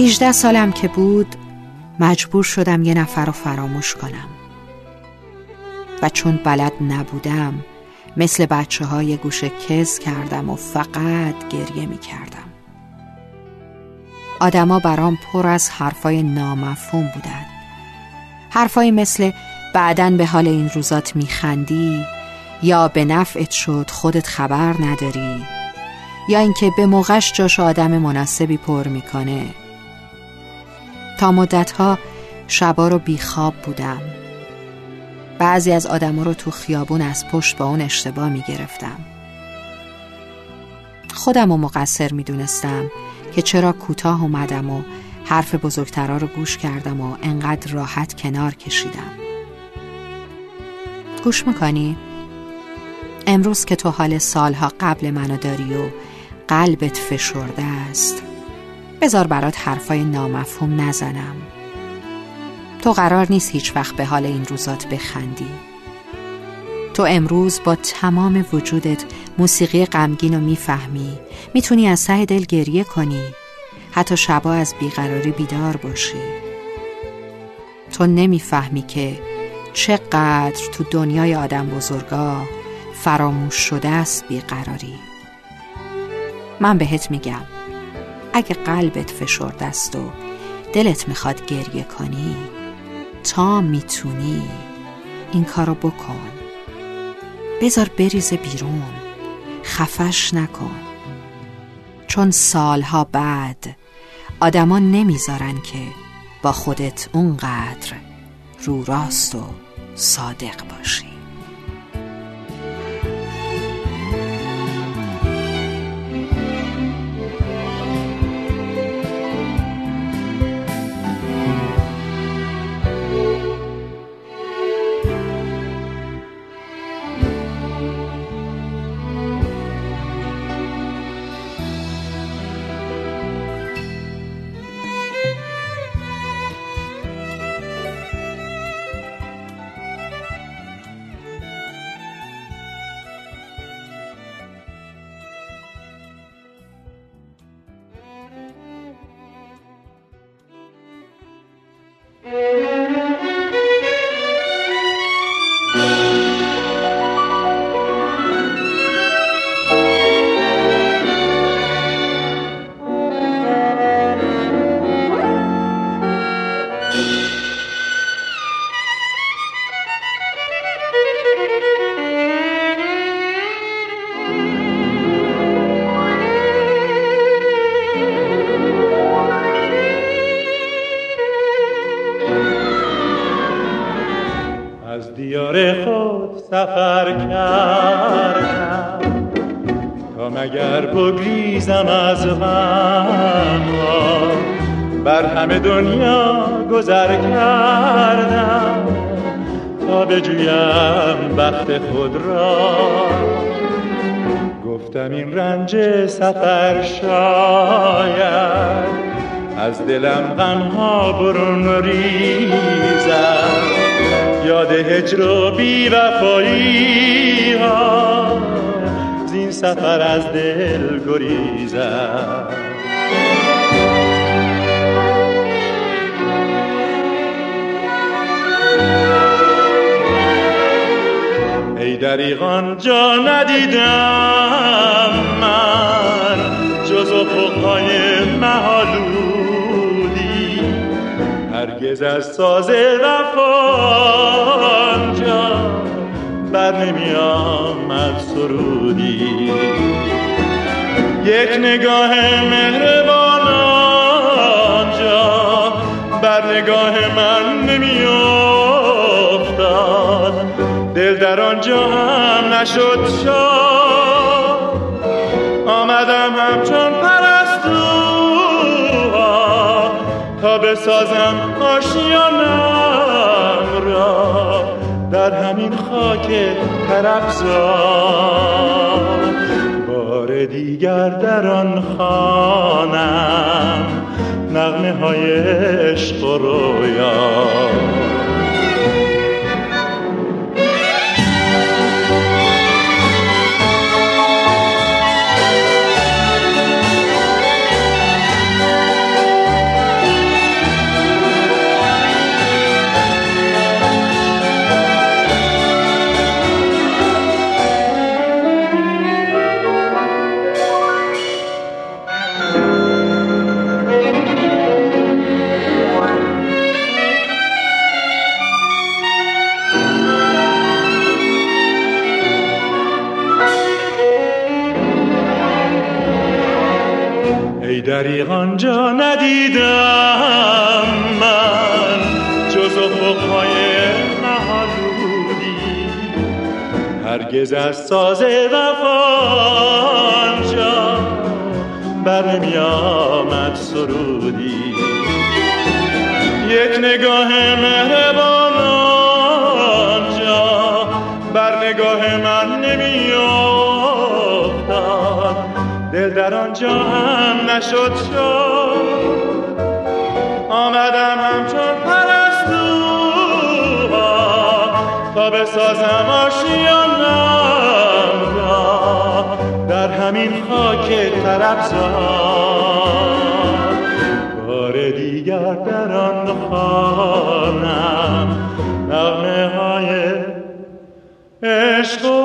هیچده سالم که بود مجبور شدم یه نفر رو فراموش کنم. و چون بلد نبودم مثل بچه های گوشه کز کردم و فقط گریه می کردم آدما برام پر از حرفای نامفهوم بودن. حرفای مثل بعدن به حال این روزات میخندی یا به نفعت شد خودت خبر نداری یا اینکه به موقعش جاش آدم مناسبی پر می‌کنه. تا مدتها شبا رو بیخواب بودم. بعضی از آدما رو تو خیابون از پشت با اون اشتباه می‌گرفتم. خودم رو مقصر می‌دونستم که چرا کوتاه اومدم و حرف بزرگترا رو گوش کردم و انقدر راحت کنار کشیدم. گوش می‌کنی؟ امروز که تو حال سالها قبل منو داری و قلبت فشرده است بذار برات حرفای نامفهوم نزنم. تو قرار نیست هیچ وقت به حال این روزات بخندی. تو امروز با تمام وجودت موسیقی غمگین رو می‌فهمی. می‌تونی از ته دل گریه کنی. حتی شبا از بیقراری بیدار باشی. تو نمی‌فهمی که چقدر تو دنیای آدم بزرگا فراموش شده است بیقراری. من بهت میگم. اگه قلبت فشرده است و دلت می‌خواد گریه کنی تا می‌تونی این کارو بکن. بذار بریزه بیرون خفش نکن. چون سالها بعد آدما نمی‌ذارن که با خودت اونقدر رو راست و صادق باشی. سفر کردم. تا مگر بگریزم از غم بر همه دنیا گذر کردم. تا بجویم بخت خود را. گفتم این رنج سفر شاید از دلم غمها برون ریزم یاد هجر و بی وفایی ها. زین سفر از دل گریزم. ای دریغان جا ندیدم من جز افقهای محالودی هرگز از ساز وفا جا بر نمی آمد سرودی یک نگاه مهربان آنجا بر نگاه من نمی افتاد دل در آنجا هم نشد شاد. آمدم همچون تا بسازم آشیانم را در همین خاک ترفزار بار دیگر در آن خانم نغمه های عشق و رویا. دریغ آنجا ندیدم من. جز افقهای نهالودی هرگز از ساز وفانجا بر نمی آمد سرودی. یک نگاه مهربان دل در آنجا هم نشد شد. آمدم همچون پرستوها تا بسازم آشیانم را. در همین خاک طرفزار. بار دیگر در آن خانم نغمه های عشق